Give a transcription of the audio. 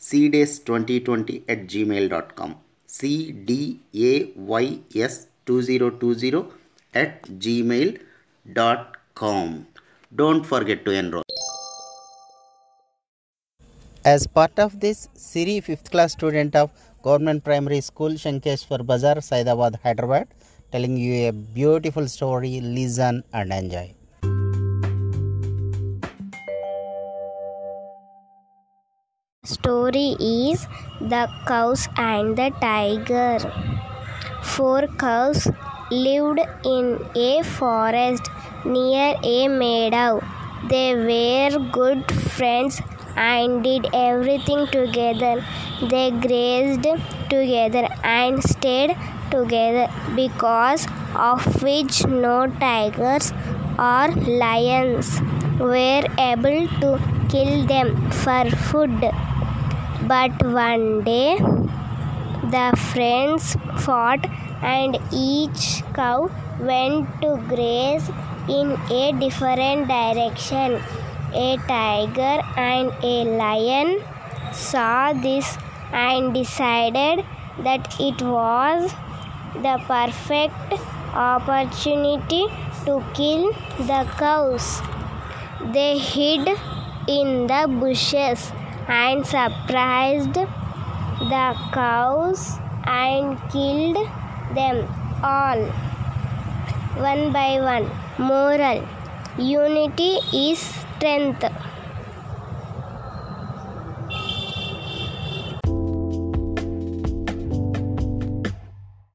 cdays2020 at gmail.com cdays2020 at gmail.com don't forget to enroll As part of this, Siri, 5th class student of Government Primary School, Shankeshwar Bazar, Saidabad, Hyderabad, telling you a beautiful story. Listen and enjoy. Story is The Cows and the Tiger. Four cows lived in a forest near a meadow. They were good friends and did everything together. They grazed together and stayed together because of which no tigers or lions were able to kill them for food. But one day the friends fought and each cow went to graze in a different direction. A tiger and a lion saw this and decided that it was the perfect opportunity to kill the cows. They hid in the bushes and surprised the cows and killed them all one by one. Moral Unity is strength.